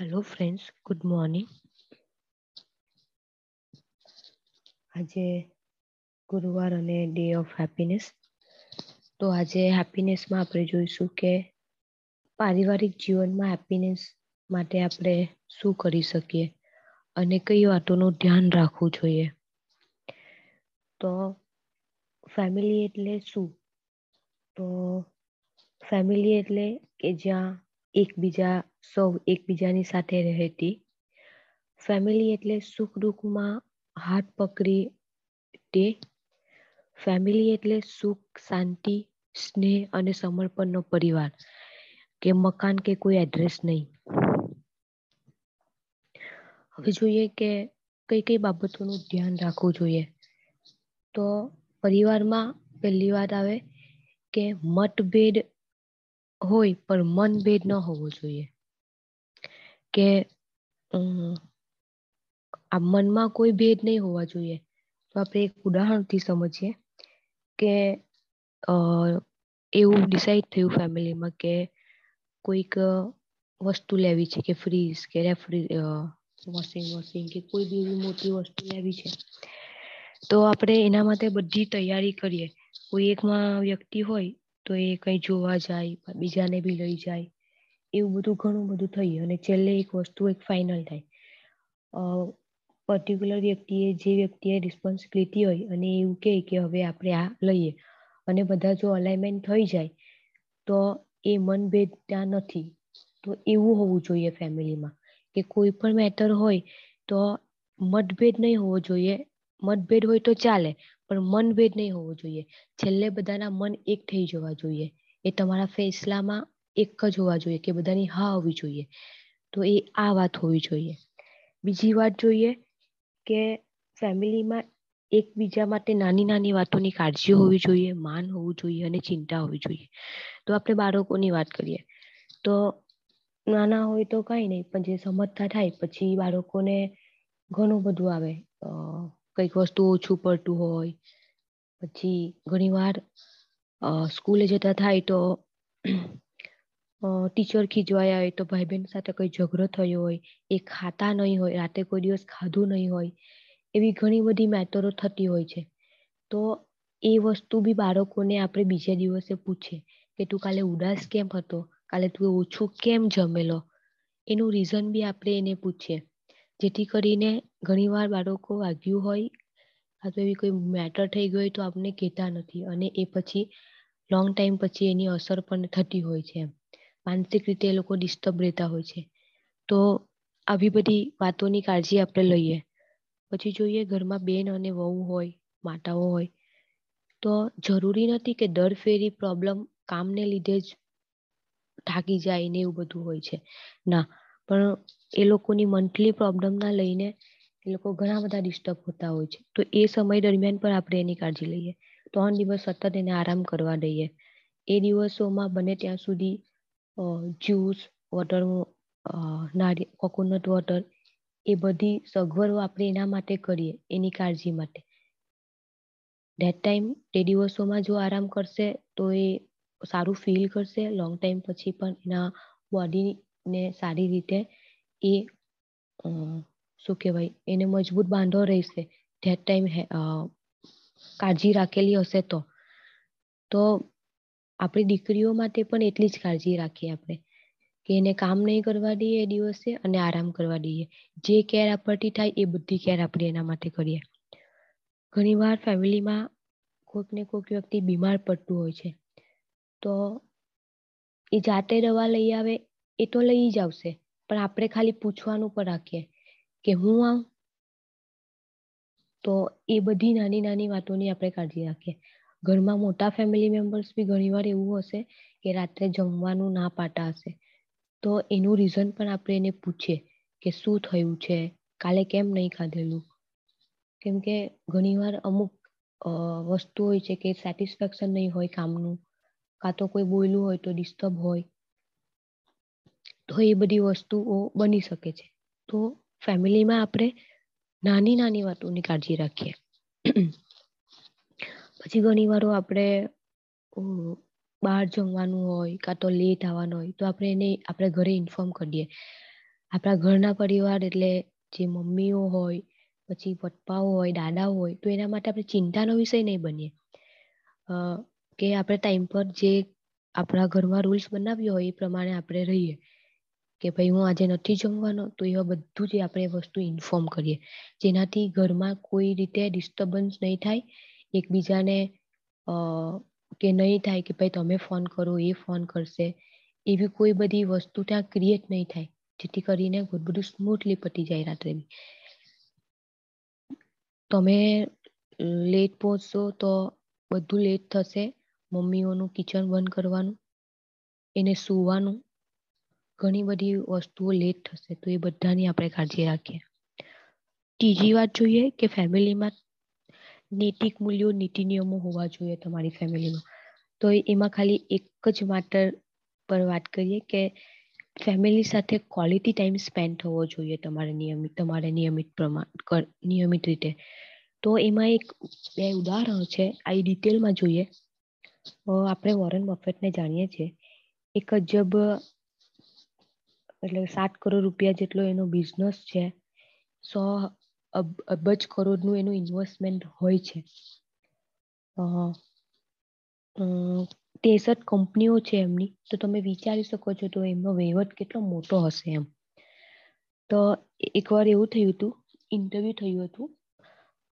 Hello friends good morning આજે ગુરુવાર અને ડે ઓફ હેપીનેસ તો આજે હેપીનેસમાં આપણે જોઈશું કે પારિવારિક જીવનમાં હેપીનેસ માટે આપણે શું કરી શકીએ અને કઈ વાતોનું ધ્યાન રાખવું જોઈએ. તો ફેમિલી એટલે શું? તો ફેમિલી એટલે કે જ્યાં એકબીજા સૌ એકબીજાની સાથે રહેતી. ફેમિલી એટલે સુખ દુઃખમાં હાથ પકડી તે. ફેમિલી એટલે સુખ, શાંતિ, સ્નેહ અને સમર્પણનો પરિવાર કે મકાન કે કોઈ એડ્રેસ નહીં. હવે જોઈએ કે કઈ કઈ બાબતોનું ધ્યાન રાખવું જોઈએ. તો પરિવારમાં પહેલી વાત આવે કે મતભેદ હોય પણ મનભેદ ન હોવો જોઈએ. કે આ મનમાં કોઈ ભેદ નહીં હોવા જોઈએ. તો આપણે એક ઉદાહરણથી સમજીએ કે એવું ડિસાઈડ થયું ફેમિલીમાં કે કોઈક વસ્તુ લેવી છે કે ફ્રીઝ કે રેફ્રિ વોશિંગ વોશિંગ કે કોઈ બી એવી મોટી વસ્તુ લેવી છે. તો આપણે એના માટે બધી તૈયારી કરીએ. કોઈ એકમાં વ્યક્તિ હોય તો એ કંઈ જોવા જાય, બીજાને બી લઈ જાય. એવું બધું ઘણું બધું થયું અને છેલ્લે એક વસ્તુ એક ફાઇનલ થાય. પર્ટિક્યુલર વ્યક્તિએ જે વ્યક્તિએ રિસ્પોન્સિબિલિટી હોય અને એવું કે કે હવે આપણે આ લઈએ અને બધા જો અલાઇમેન્ટ થઈ જાય, તો એ મનભેદ ત્યાં નથી. તો એવું હોવું જોઈએ ફેમિલીમાં કે કોઈ પણ મેટર હોય તો મતભેદ નહીં હોવો જોઈએ. મતભેદ હોય તો ચાલે, પણ મનભેદ નહીં હોવો જોઈએ. છેલ્લે બધાના મન એક થઈ જવા જોઈએ. એ તમારા ફેસલામાં એક જ હોવા જોઈએ કે બધાની હા હોવી જોઈએ. તો એ આ વાત હોવી જોઈએ. બીજી વાત જોઈએ કે ફેમિલીમાં એકબીજા માટે નાની નાની વાતોની કાળજી હોવી જોઈએ, માન હોવું જોઈએ અને ચિંતા હોવી જોઈએ. તો આપણે બાળકોની વાત કરીએ. તો નાના હોય તો કઈ નહીં, પણ જે સમજતા થાય, પછી બાળકોને ઘણું બધું આવે. કંઈક વસ્તુ ઓછું પડતું હોય, પછી ઘણીવાર સ્કૂલે જતા થાય તો ટીચર ખીજવાયા હોય તો ભાઈ બહેન સાથે કોઈ ઝઘડો થયો હોય, એ ખાતા નહીં હોય, રાતે કોઈ દિવસ ખાધું નહીં હોય, એવી ઘણી બધી મેટરો થતી હોય છે. તો એ વસ્તુ બી બાળકોને આપણે બીજા દિવસે પૂછે કે તું કાલે ઉદાસ કેમ હતો? કાલે તું ઓછું કેમ જમેલો? એનું રીઝન બી આપણે એને પૂછીએ. જેથી કરીને ઘણીવાર બાળકો વાગ્યું હોય આ તો એવી કોઈ મેટર થઈ ગઈ તો આપણે કહેતા નથી અને એ પછી લોંગ ટાઈમ પછી એની અસર પણ થતી હોય છે માનસિક રીતે એ લોકો ડિસ્ટર્બ રહેતા હોય છે. તો આવી બધી વાતોની કાળજી આપણે લઈએ. પછી જોઈએ ઘરમાં બેન અને વહુ હોય, માતાઓ હોય, તો જરૂરી નથી કે દર ફેરી પ્રોબ્લેમ કામને લીધે જ થાકી જાય ને એવું બધું હોય છે. ના, પણ એ લોકોની મંથલી પ્રોબ્લેમના લઈને એ લોકો ઘણા બધા ડિસ્ટર્બ હોતા હોય છે. તો એ સમય દરમિયાન પણ આપણે એની કાળજી લઈએ. ત્રણ દિવસ સતત એને આરામ કરવા દઈએ. એ દિવસોમાં બને ત્યાં સુધી જ્યુસ વોટર નારિય કોકોનટ વોટર એ બધી સગવડો આપણે એના માટે કરીએ, એની કાળજી માટે. ધેટ ટાઈમ તે દિવસોમાં જો આરામ કરશે તો એ સારું ફીલ કરશે લોંગ ટાઈમ પછી પણ એના બોડીને સારી રીતે એ શું કહેવાય, એને મજબૂત બાંધો રહેશે. ધેટ ટાઈમ કાળજી રાખેલી હશે તો. તો આપણી દીકરીઓ માટે પણ એટલી જ કાળજી રાખીએ આપણે કે એને કામ નહીં કરવા દઈએ એ દિવસે અને આરામ કરવા દઈએ. જે કેર આપણથી થાય એ બધી કેર આપણે એના માટે કરીએ. ઘણીવાર ફેમિલીમાં કોઈક ને કોઈક વ્યક્તિ બીમાર પડતું હોય છે. તો એ જાતે દવા લઈ આવે એ તો લઈ જ આવશે. પણ આપણે ખાલી પૂછવાનું પણ રાખીએ કે હું આવ? તો એ બધી નાની નાની વાતોની આપણે કાળજી રાખીએ. ઘરમાં મોટા ફેમિલી મેમ્બર્સ બી ઘણીવાર એવું હશે કે રાત્રે જમવાનું ના પાતા હશે. તો એનું રીઝન પણ આપણે એને પૂછીએ કે શું થયું છે? કાલે કેમ નહીં ખાધેલું? કેમકે કે ઘણીવાર અમુક વસ્તુ હોય છે કે સેટિસ્ફેક્શન નહીં હોય કામનું. કાં તો કોઈ બોયલું હોય તો ડિસ્ટર્બ હોય. તો એ બધી વસ્તુઓ બની શકે છે. તો ફેમિલીમાં આપણે નાની નાની વાતોની કાળજી રાખીએ. પછી ઘણી વાર આપણે બહાર જમવાનું હોય કાં તો લેટ આવવાનું હોય, તો આપણે એને, આપણે ઘરે ઇન્ફોર્મ કરીએ આપણા ઘરના પરિવાર એટલે જે મમ્મીઓ હોય, પછી પપ્પાઓ હોય, દાદાઓ હોય, તો એના માટે આપણે ચિંતાનો વિષય નહીં બનીએ. કે આપણે ટાઈમ પર જે આપણા ઘરમાં રૂલ્સ બનાવ્યો હોય એ પ્રમાણે આપણે રહીએ. કે ભાઈ હું આજે નથી જમવાનો, તો એવા બધું જ આપણે વસ્તુ ઇન્ફોર્મ કરીએ. જેનાથી ઘરમાં કોઈ રીતે ડિસ્ટર્બન્સ નહીં થાય એકબીજાને કે નહીં થાય કે ભાઈ તમે ફોન કરો, એ ફોન કરશે, એવી કોઈ બધી વસ્તુ ત્યાં ક્રિએટ નહીં થાય. જેથી કરીને બધું સ્મૂથલી પતી જાય રાત્રે તમે લેટ પહોંચશો તો બધું લેટ થશે. મમ્મીઓનું કિચન બંધ કરવાનું, એને સુવાનું. ઘણી બધી વસ્તુઓ લેટ થશે તો એ બધાની આપણે કાળજી રાખીએ. ત્રીજી વાત જોઈએ કે ફેમિલીમાં નૈતિક મૂલ્યો, નીતિ નિયમો હોવા જોઈએ તમારી ફેમિલીમાં. તો એમાં ખાલી એક જ માત્ર પર વાત કરીએ કે ફેમિલી સાથે ક્વોલિટી ટાઈમ સ્પેન્ડ થવો જોઈએ તમારે નિયમિત તમારે નિયમિત પ્રમાણ નિયમિત રીતે. તો એમાં એક, બે ઉદાહરણો છે, આ ડિટેલમાં જોઈએ. આપણે વોરન બફેટને જાણીએ છીએ. એક અજબ એટલે સાત કરોડ રૂપિયા જેટલો એનો બિઝનેસ છે, સો અબજ કરોડનું એનું ઇન્વેસ્ટમેન્ટ હોય છે. ત્રેસઠ કંપનીઓ છે એમની. તો તમે વિચારી શકો છો તો એમનો વહીવટ કેટલો મોટો હશે એમ. તો એકવાર એવું થયું હતું ઇન્ટરવ્યુ થયું હતું.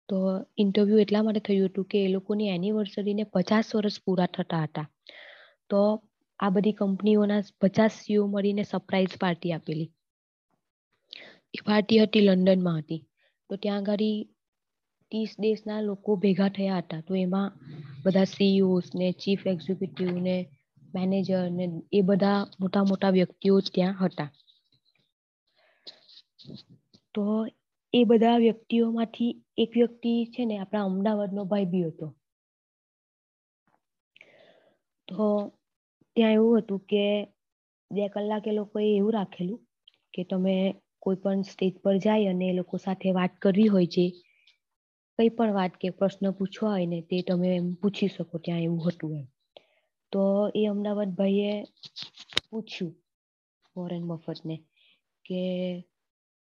તો ઇન્ટરવ્યુ એટલા માટે થયું હતું કે એ લોકોની એનિવર્સરીને પચાસ વર્ષ પૂરા થતા હતા. તો આ બધી કંપનીઓના પચાસ સીઓ મળીને સરપ્રાઈઝ પાર્ટી આપેલી. એ પાર્ટી હતી લંડનમાં હતી. તો ત્યાં આગળ ત્રીસ દેશના લોકો ભેગા થયા હતા. તો એમાં બધા સીઈઓસ ને ચીફ એક્ઝિક્યુટિવ ને મેનેજર ને, એ બધા મોટા મોટા વ્યક્તિઓ ત્યાં હતા. તો એ બધા વ્યક્તિઓમાંથી એક વ્યક્તિ છે ને આપણા અમદાવાદનો ભાઈ બી હતો. તો ત્યાં એવું હતું કે બે કલાક એ લોકોએ એવું રાખેલું કે તમે કોઈ પણ સ્ટેજ પર જાય અને એ લોકો સાથે વાત કરવી હોય છે કઈ પણ વાત કે પ્રશ્ન પૂછવા હોય ને તે તમે એમ પૂછી શકો ત્યાં એવું હતું એમ. તો એ અમદાવાદ ભાઈએ પૂછ્યું વોરેન મફતને કે,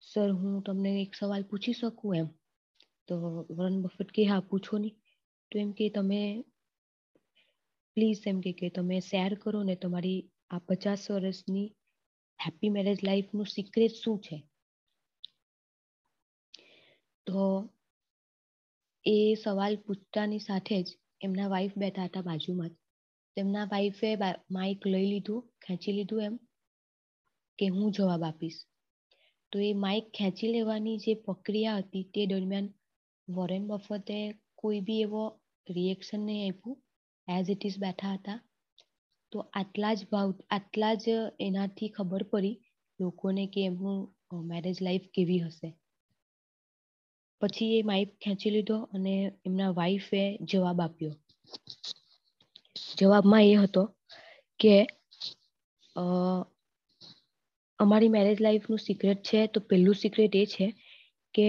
સર, હું તમને એક સવાલ પૂછી શકું એમ? તો વોરેન બફેટ કે હા, પૂછો નહીં તો એમ કે, તમે પ્લીઝ એમ કે તમે શેર કરો ને તમારી આ પચાસ વર્ષની હેપી મેરેજ લાઈફનું સિક્રેટ શું છે? તો એ સવાલ પૂછતાની સાથે જ એમના વાઈફ બેઠા હતા બાજુમાં તેમના વાઈફે માઇક લઈ લીધું, ખેંચી લીધું એમ કે હું જવાબ આપીશ. તો એ માઇક ખેંચી લેવાની જે પ્રક્રિયા હતી તે દરમિયાન વોરેન બફતે કોઈ બી એવો રિએક્શન નહીં આપ્યું. એઝ ઇટ ઇઝ બેઠા હતા. તો આટલા જ ભાવ, આટલા જ એનાથી ખબર પડી લોકોને કે એમનું મેરેજ લાઈફ કેવી હશે. પછી એ માઇક ખેંચી લીધો અને એમના વાઈફે જવાબ આપ્યો. જવાબમાં એ હતો કે અમારી મેરેજ લાઈફનું સિક્રેટ છે તો પહેલું સિક્રેટ એ છે કે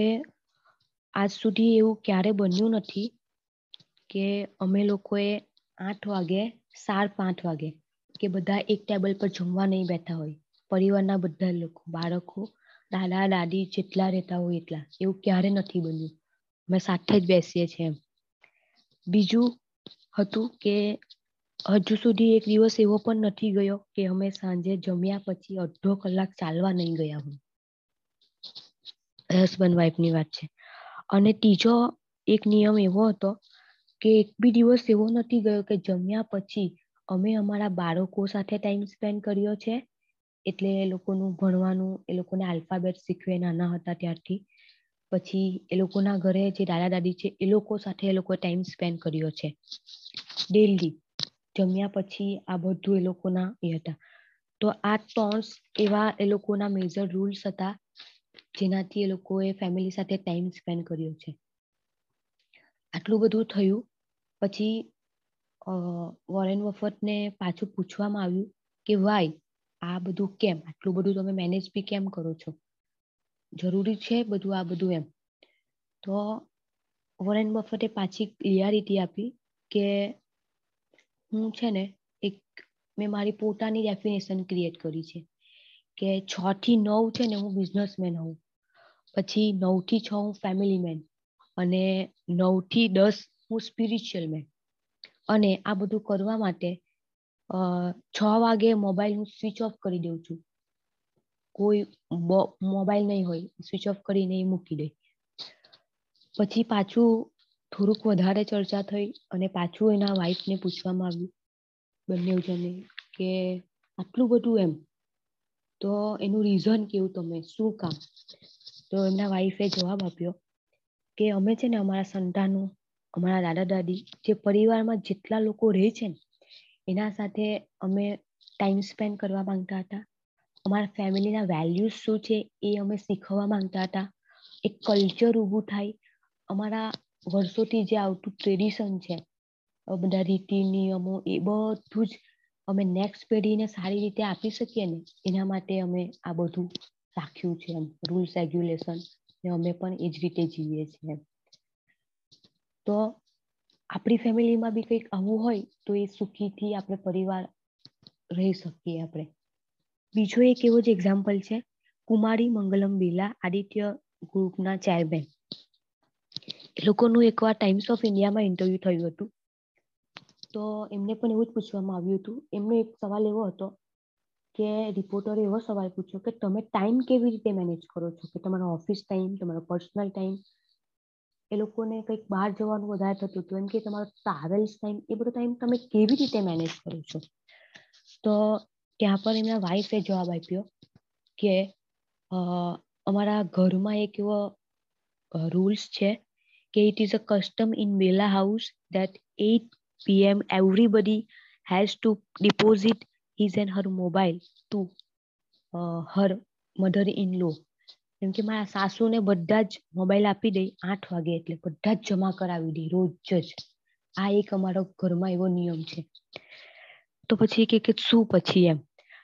આજ સુધી એવું ક્યારે બન્યું નથી કે અમે લોકોએ આઠ વાગે સાત પાંચ વાગે કે બધા એક ટેબલ પર જમવા નહીં બેઠા હોય. પરિવારના બધા લોકો, બાળકો, દાદા, દાદી જેટલા રહેતા હોય એટલા. એવું ક્યારે નથી બન્યું. અમે સાથે જ બેસીએ છીએ એમ. બીજું હતું કે હજુ સુધી એક દિવસ એવો પણ નથી ગયો કે અમે સાંજે જમ્યા પછી અડધો કલાક ચાલવા નહીં ગયા હું હસબન્ડ વાઈફની વાત છે. અને ત્રીજો એક નિયમ એવો હતો કે એક બી દિવસ એવો નથી ગયો કે જમ્યા પછી અમે અમારા બાળકો સાથે ટાઈમ સ્પેન્ડ કર્યો છે? એટલે એ લોકોનું ભણવાનું, એ લોકોને આલ્ફાબેટ શીખવે નાના હતા ત્યારથી. પછી એ લોકોના ઘરે જે દાદા દાદી છે, એ લોકો સાથે એ લોકો ટાઈમ સ્પેન્ડ કર્યો છે. ડેલી જમ્યા પછી આ બધું એ લોકોના એ હતા. તો આ ત્રણ એવા એ લોકોના મેજર રૂલ્સ હતા, જેનાથી એ લોકોએ ફેમિલી સાથે ટાઈમ સ્પેન્ડ કર્યો છે. આટલું બધું થયું. પછી વોરેન વફતને પાછું પૂછવામાં આવ્યું કે, વાય, આ બધું કેમ? આટલું બધું તમે મેનેજ બી કેમ કરો છો? જરૂરી છે બધું આ બધું એમ? તો વોરેન બફતે પાછી ક્લિયારિટી આપી કે, હું છે ને, એક, મેં મારી પોતાની ડેફિનેશન ક્રિએટ કરી છે કે છ થી નવ છે ને હું બિઝનેસમેન હોઉં. પછી નવથી છ હું ફેમિલી મેન. અને નવથી દસ હું સ્પિરિચ્યુઅલ મેન અને આ બધું કરવા માટે છ વાગે મોબાઈલ હું સ્વિચ ઓફ કરી દઉં છું. કોઈ મોબાઈલ નહીં હોય સ્વિચ ઓફ કરીને મૂકી દે. પછી પાછું થોડુંક વધારે ચર્ચા થઈ અને પાછું એના વાઈફને પૂછવામાં આવ્યું, બંને જને, કે આટલું બધું એમ. તો એનું રીઝન કેવું તમે? શું કામ? તો એમના વાઈફે જવાબ આપ્યો કે અમે છે ને અમારા સંતાનો અમારા દાદા દાદી જે પરિવારમાં જેટલા લોકો રહે છે ને, એના સાથે અમે ટાઈમ સ્પેન્ડ કરવા માંગતા હતા. અમારા ફેમિલીના વેલ્યુઝ શું છે એ અમે શીખવા માંગતા હતા. એક કલ્ચર ઊભું થાય. અમારા વર્ષોથી જે આવતું ટ્રેડિશન છે બધા રીતિ, નિયમો એ બધું જ અમે નેક્સ્ટ પેઢીને સારી રીતે આપી શકીએ ને, એના માટે અમે આ બધું રાખ્યું છે એમ રૂલ્સ રેગ્યુલેશન ને અમે પણ એ જ રીતે જીવીએ છીએ તો આપણી ફેમિલીમાં બી કંઈક આવું હોય, તો એ સુખીથી આપણે પરિવાર રહી શકીએ આપણે. બીજો એક એવો જ એક્ઝામ્પલ છે, કુમારી મંગલમ બિરલા, આદિત્ય ગ્રુપના ચેરમેન એ લોકોનું એકવાર ટાઈમ્સ ઓફ ઇન્ડિયામાં ઇન્ટરવ્યુ થયું હતું. તો એમને પણ એવું જ પૂછવામાં આવ્યું હતું. એમનો એક સવાલ એવો હતો કે રિપોર્ટરે એવો સવાલ પૂછ્યો કે તમે ટાઈમ કેવી રીતે મેનેજ કરો છો? કે તમારો ઓફિસ ટાઈમ તમારો પર્સનલ ટાઈમ એ લોકોને કંઈક બહાર જવાનું વધારે થતું હતું. એમ કે તમારો ટ્રાવેલ્સ ટાઈમ એ બધો ટાઈમ તમે કેવી રીતે મેનેજ કરો છો? તો ત્યાં પર એમના વાઈફે જવાબ આપ્યો કે અમારા ઘરમાં એક એવો રૂલ્સ છે કે it is a custom in Bela house that at PM everybody has to deposit his and her mobile to her mother in law કેમ કે મારા સાસુને બધા જ મોબાઈલ આપી દઈ આઠ વાગે એટલે બધા જ જમા કરાવી દે રોજ જ. આ એક અમારો ઘરમાં એવો નિયમ છે. તો પછી કે શું પછી એમ?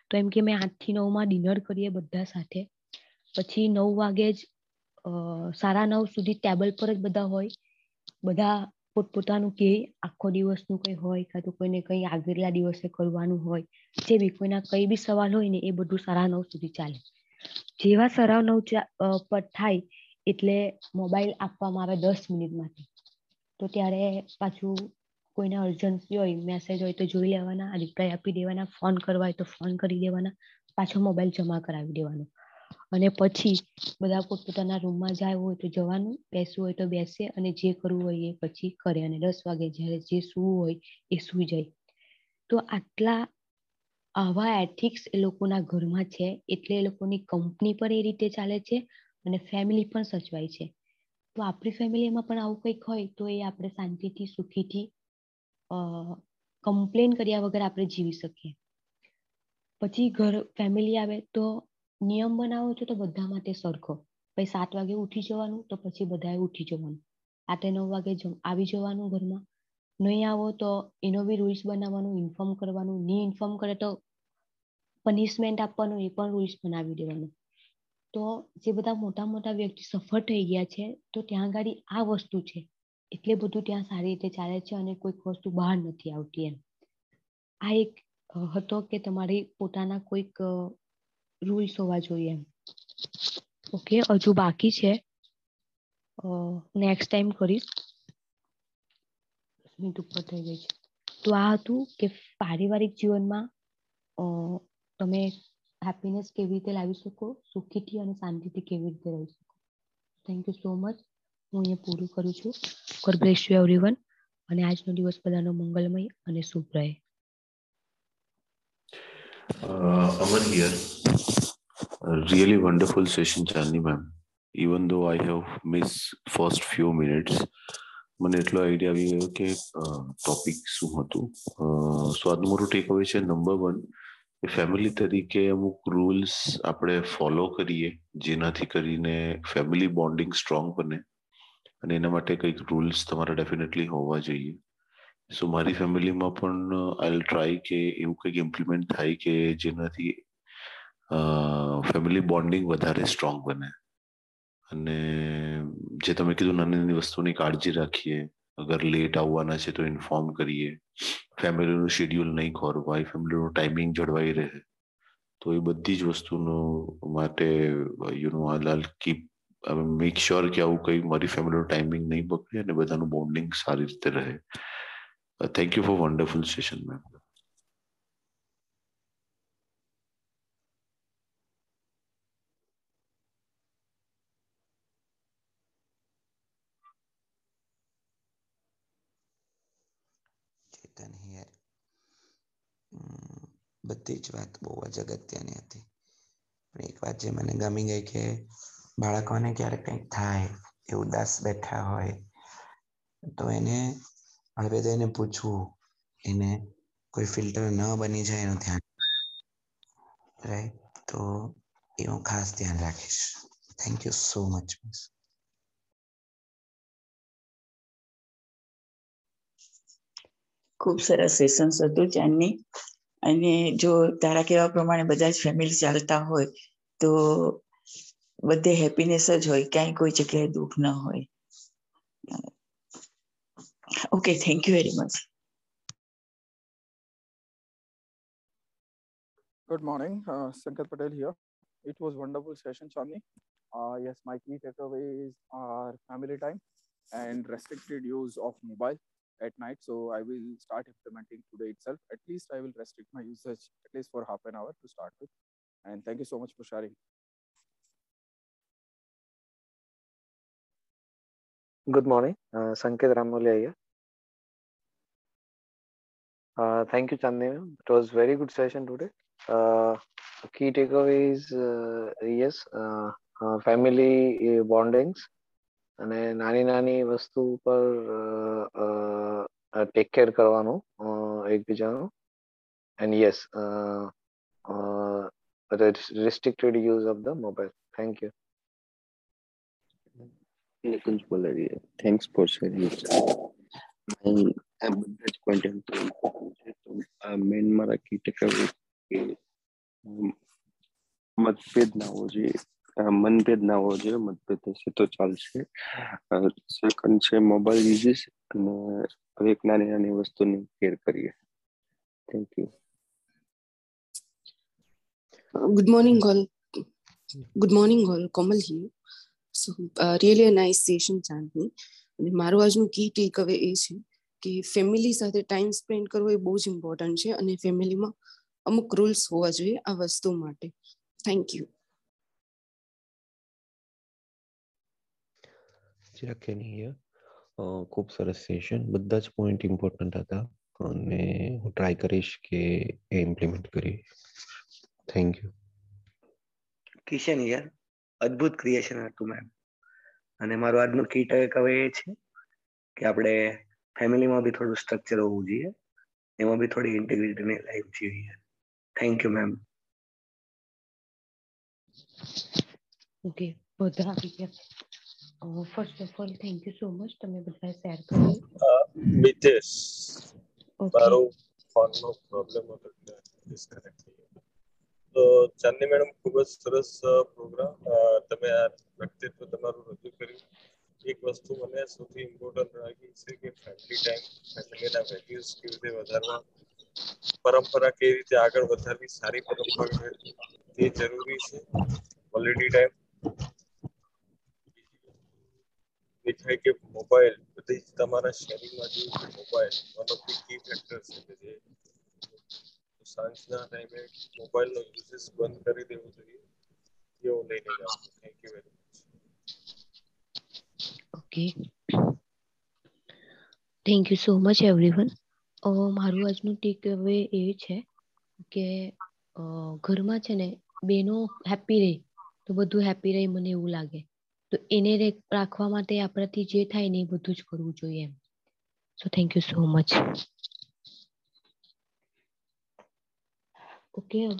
તો એમ કે મેં આઠથી નવમાં ડિનર કરીએ બધા સાથે. પછી નવ વાગે જ સાડા નવ સુધી ટેબલ પર જ બધા હોય. બધા પોતપોતાનું કે આખો દિવસનું કઈ હોય કાં તો કોઈને કઈ આગળના દિવસે કરવાનું હોય. જે બી કોઈના કઈ બી સવાલ હોય ને એ બધું સાડા નવ સુધી ચાલે. જેવા સરાવ નવ પર થાય એટલે મોબાઈલ આપવામાં આવે દસ મિનિટ માટે તો ત્યારે પાછું કોઈને અર્જન્સી હોય, મેસેજ હોય તો જોઈ લેવાના, રિપ્લાય આપી દેવાના, ફોન કરવા હોય તો ફોન કરી દેવાના, પાછો મોબાઈલ જમા કરાવી દેવાનો. અને પછી બધા પોતપોતાના રૂમમાં જાય હોય તો જવાનું, બેસવું હોય તો બેસે અને જે કરવું હોય એ પછી કરે. અને દસ વાગે જ્યારે જે સૂવું હોય એ સૂઈ જાય. તો આટલા આવા એથિક્સ એ લોકોના ઘરમાં છે, એટલે એ લોકોની કંપની પણ એ રીતે ચાલે છે અને ફેમિલી પણ સચવાય છે. તો આપણી ફેમિલીમાં પણ આવું કંઈક હોય તો એ આપણે શાંતિથી, સુખીથી કમ્પ્લેન કર્યા વગર આપણે જીવી શકીએ. પછી ઘર ફેમિલી આવે તો નિયમ બનાવો છો તો બધા માટે સરખો. પછી સાત વાગે ઉઠી જવાનું તો પછી બધાએ ઉઠી જવાનું. આઠે નવ વાગે આવી જવાનું ઘરમાં. નહીં આવો તો એનો બી રૂલ્સ બનાવવાનું ઇન્ફોર્મ કરવાનું, નહીં ઇન્ફોર્મ કરે તો પનિશમેન્ટ આપવાનું, એ પણ રૂલ્સ બનાવી દેવાનું. તો જે બધા મોટા મોટા વ્યક્તિ સફળ થઈ ગયા છે, તો ત્યાં આગળ આ વસ્તુ છે. એટલે બધું ત્યાં સારી રીતે ચાલે છે અને કોઈક વસ્તુ બહાર નથી આવતી એમ. આ એક હતો કે તમારી પોતાના કોઈક રૂલ્સ હોવા જોઈએ એમ. ઓકે, હજુ બાકી છે. નેક્સ્ટ ટાઈમ કરીશ. મિનિટ ઉપર થઈ ગઈ છે. તો આ હતું કે પારિવારિક જીવનમાં તમે હેપીનેસ કેવી રીતે લાવી શકો? સુખીથી અને શાંતિથી કેવી રીતે રહી શકો? થેન્ક યુ સો મચ હું અહીંયા પૂરું કરું છું. ગોડ બ્લેસ યુ એવરીવન અને આજનો દિવસ બધાનો મંગલમય અને શુભ રહે. Amar here really wonderful session Chandni ma'am even though I have missed first few minutes મને એટલો આઈડિયા આવી ગયો કે ટોપિક શું હતું? સ્વાદ મારું ટેક અવે છે નંબર વન કે ફેમિલી તરીકે અમુક રૂલ્સ આપણે ફોલો કરીએ, જેનાથી કરીને ફેમિલી બોન્ડિંગ સ્ટ્રોંગ બને. અને એના માટે કંઈક રૂલ્સ તમારા ડેફિનેટલી હોવા જોઈએ. સો મારી ફેમિલીમાં પણ આઈ ટ્રાય કે એવું કંઈક ઇમ્પ્લિમેન્ટ થાય કે જેનાથી ફેમિલી બોન્ડિંગ વધારે સ્ટ્રોંગ બને. અને જે તમે કીધું નાની નાની વસ્તુની કાળજી રાખીએ, અગર લેટ આવવાના છે તો ઇન્ફોર્મ કરીએ. ફેમિલીનું શેડ્યુલ નહીં ખોરવાય ફેમિલીનું ટાઈમિંગ જળવાઈ રહે. તો એ બધી જ વસ્તુનો માટે યુ નો આલ કીપ મેક શ્યોર કે આવું કઈ મારી ફેમિલીનું ટાઈમિંગ નહીં બગડે અને બધાનું બોન્ડિંગ સારી રીતે રહે. Thank you for wonderful session ma'am Chetan here બધી જ વાત બહુ જ અગત્યની હતી. પણ એક વાત જે મને ગમી ગઈ કે બાળકોને ક્યારેક કંઈક થાય, એ ઉદાસ બેઠા હોય, તો એને એને પૂછવું, એને કોઈ ફિલ્ટર ન બની જાય એનું ધ્યાન. રાઈટ તો એ હું ખાસ ધ્યાન રાખીશ. Thank you so much miss ખૂબ સરસ સેશન્સ હતું ચાંદની અને જો તારા કહેવા પ્રમાણે બધા જ ફેમિલી ચાલતા હોય તો બધે હેપીનેસ જ હોય ક્યાંય કોઈ જગ્યાએ દુઃખ ન હોય okay thank you very much Good morning, uh, Sankat Patel here. It was wonderful session, Chandni. Uh, yes, my key takeaways are family time and restricted use of mobile at night. So I will start implementing today itself. At least I will restrict my usage at least for half an hour to start with. And thank you so much for sharing. Good morning, uh, Sanket Ramolia here. Uh, thank you, Chandni. It was very good session today. Uh, key takeaways, uh, yes, uh, uh, family uh, bondings અને નાની નાની વસ્તુ પર tech care કરવાનું એકબીજાનું. And yes restricted use of the mobile. Thank you. Nikunj બોલારીએ thanks for sharing આ બધા જ પોઈન્ટ એમ તો ઇમ્પોર્ટન્ટ છે તો આ મેન મારા કી ટેકઅવે કે, મતભેદ ના હોવો જોઈએ. મનભેદ ના હોવો જોઈએ મતભેદ હશે તો ચાલશે. સેકન્ડ છે મોબાઈલ યુઝિસ અને એક નાની નાની વસ્તુની કેર કરીએ. Thank you good morning all. Good morning all. Komal here. So uh, really a Chandni અને મારું આજનું કી ટેક અવે એ છે કે ફેમિલી સાથે ટાઈમ સ્પેન્ડ કરવો એ બહુ જ ઇમ્પોર્ટન્ટ છે અને ફેમિલીમાં અમુક રૂલ્સ હોવા જોઈએ આ વસ્તુ માટે. થેન્ક યુ ચિરાગ ખૂબ સરસ સેશન બધા જ પોઈન્ટ ઇમ્પોર્ટન્ટ હતા અને હું ટ્રાય કરીશ કે એ ઇમ્પ્લિમેન્ટ કરી થેન્ક યુ કિશન યાર અદ્ભુત ક્રિએશન હતું મેમ અને મારું આજનું કી ટેક હવે એ છે કે આપણે ફેમિલીમાં બી થોડું સ્ટ્રક્ચર હોવું જોઈએ એમાં બી થોડી ઇન્ટિગ્રિટીની લાઈફ જોઈએ થેન્ક યુ મેમ ઓકે બધા આવી ગયા first of all thank you so much તમે બધા શેર કર્યું મિતેશ મારો ફોનનો પ્રોબ્લેમ હતો એટલે ડિસ્કનેક્ટ થઈ ગયો તો ચાંદની મેડમ ખૂબ જ સરસ પ્રોગ્રામ તમે આ વ્યક્તિત્વ તમારું રજૂ કર્યું એક વસ્તુ મને સૌથી ઇમ્પોર્ટન્ટ લાગી છે કે ફેમિલી ટાઈમ ફેમિલીના વેલ્યુઝ કેવી રીતે વધારવા પરંપરા કેવી રીતે આગળ વધારવી સારી પરંપરા તે જરૂરી છે ક્વોલિટી ટાઈમ દેખાય કે મોબાઈલ બધી તમારા શરીરમાં જે mobile one of the key factor છે કે જે સાંજના ટાઈમે મોબાઈલનો યુઝેસ બંધ કરી દેવો જોઈએ. એવું લઈને જાઓ thank you very much okay thank you so much everyone મારું આજનું ટેક અવે એ છે કે ઘરમાં છે ને બેનો હેપી રહે, તો બધું હેપી રહે, મને એવું લાગે. તો એને રાખવા માટે આપણાથી જે થાય ને એ બધું જ કરવું જોઈએ. એમ so thank you so much okay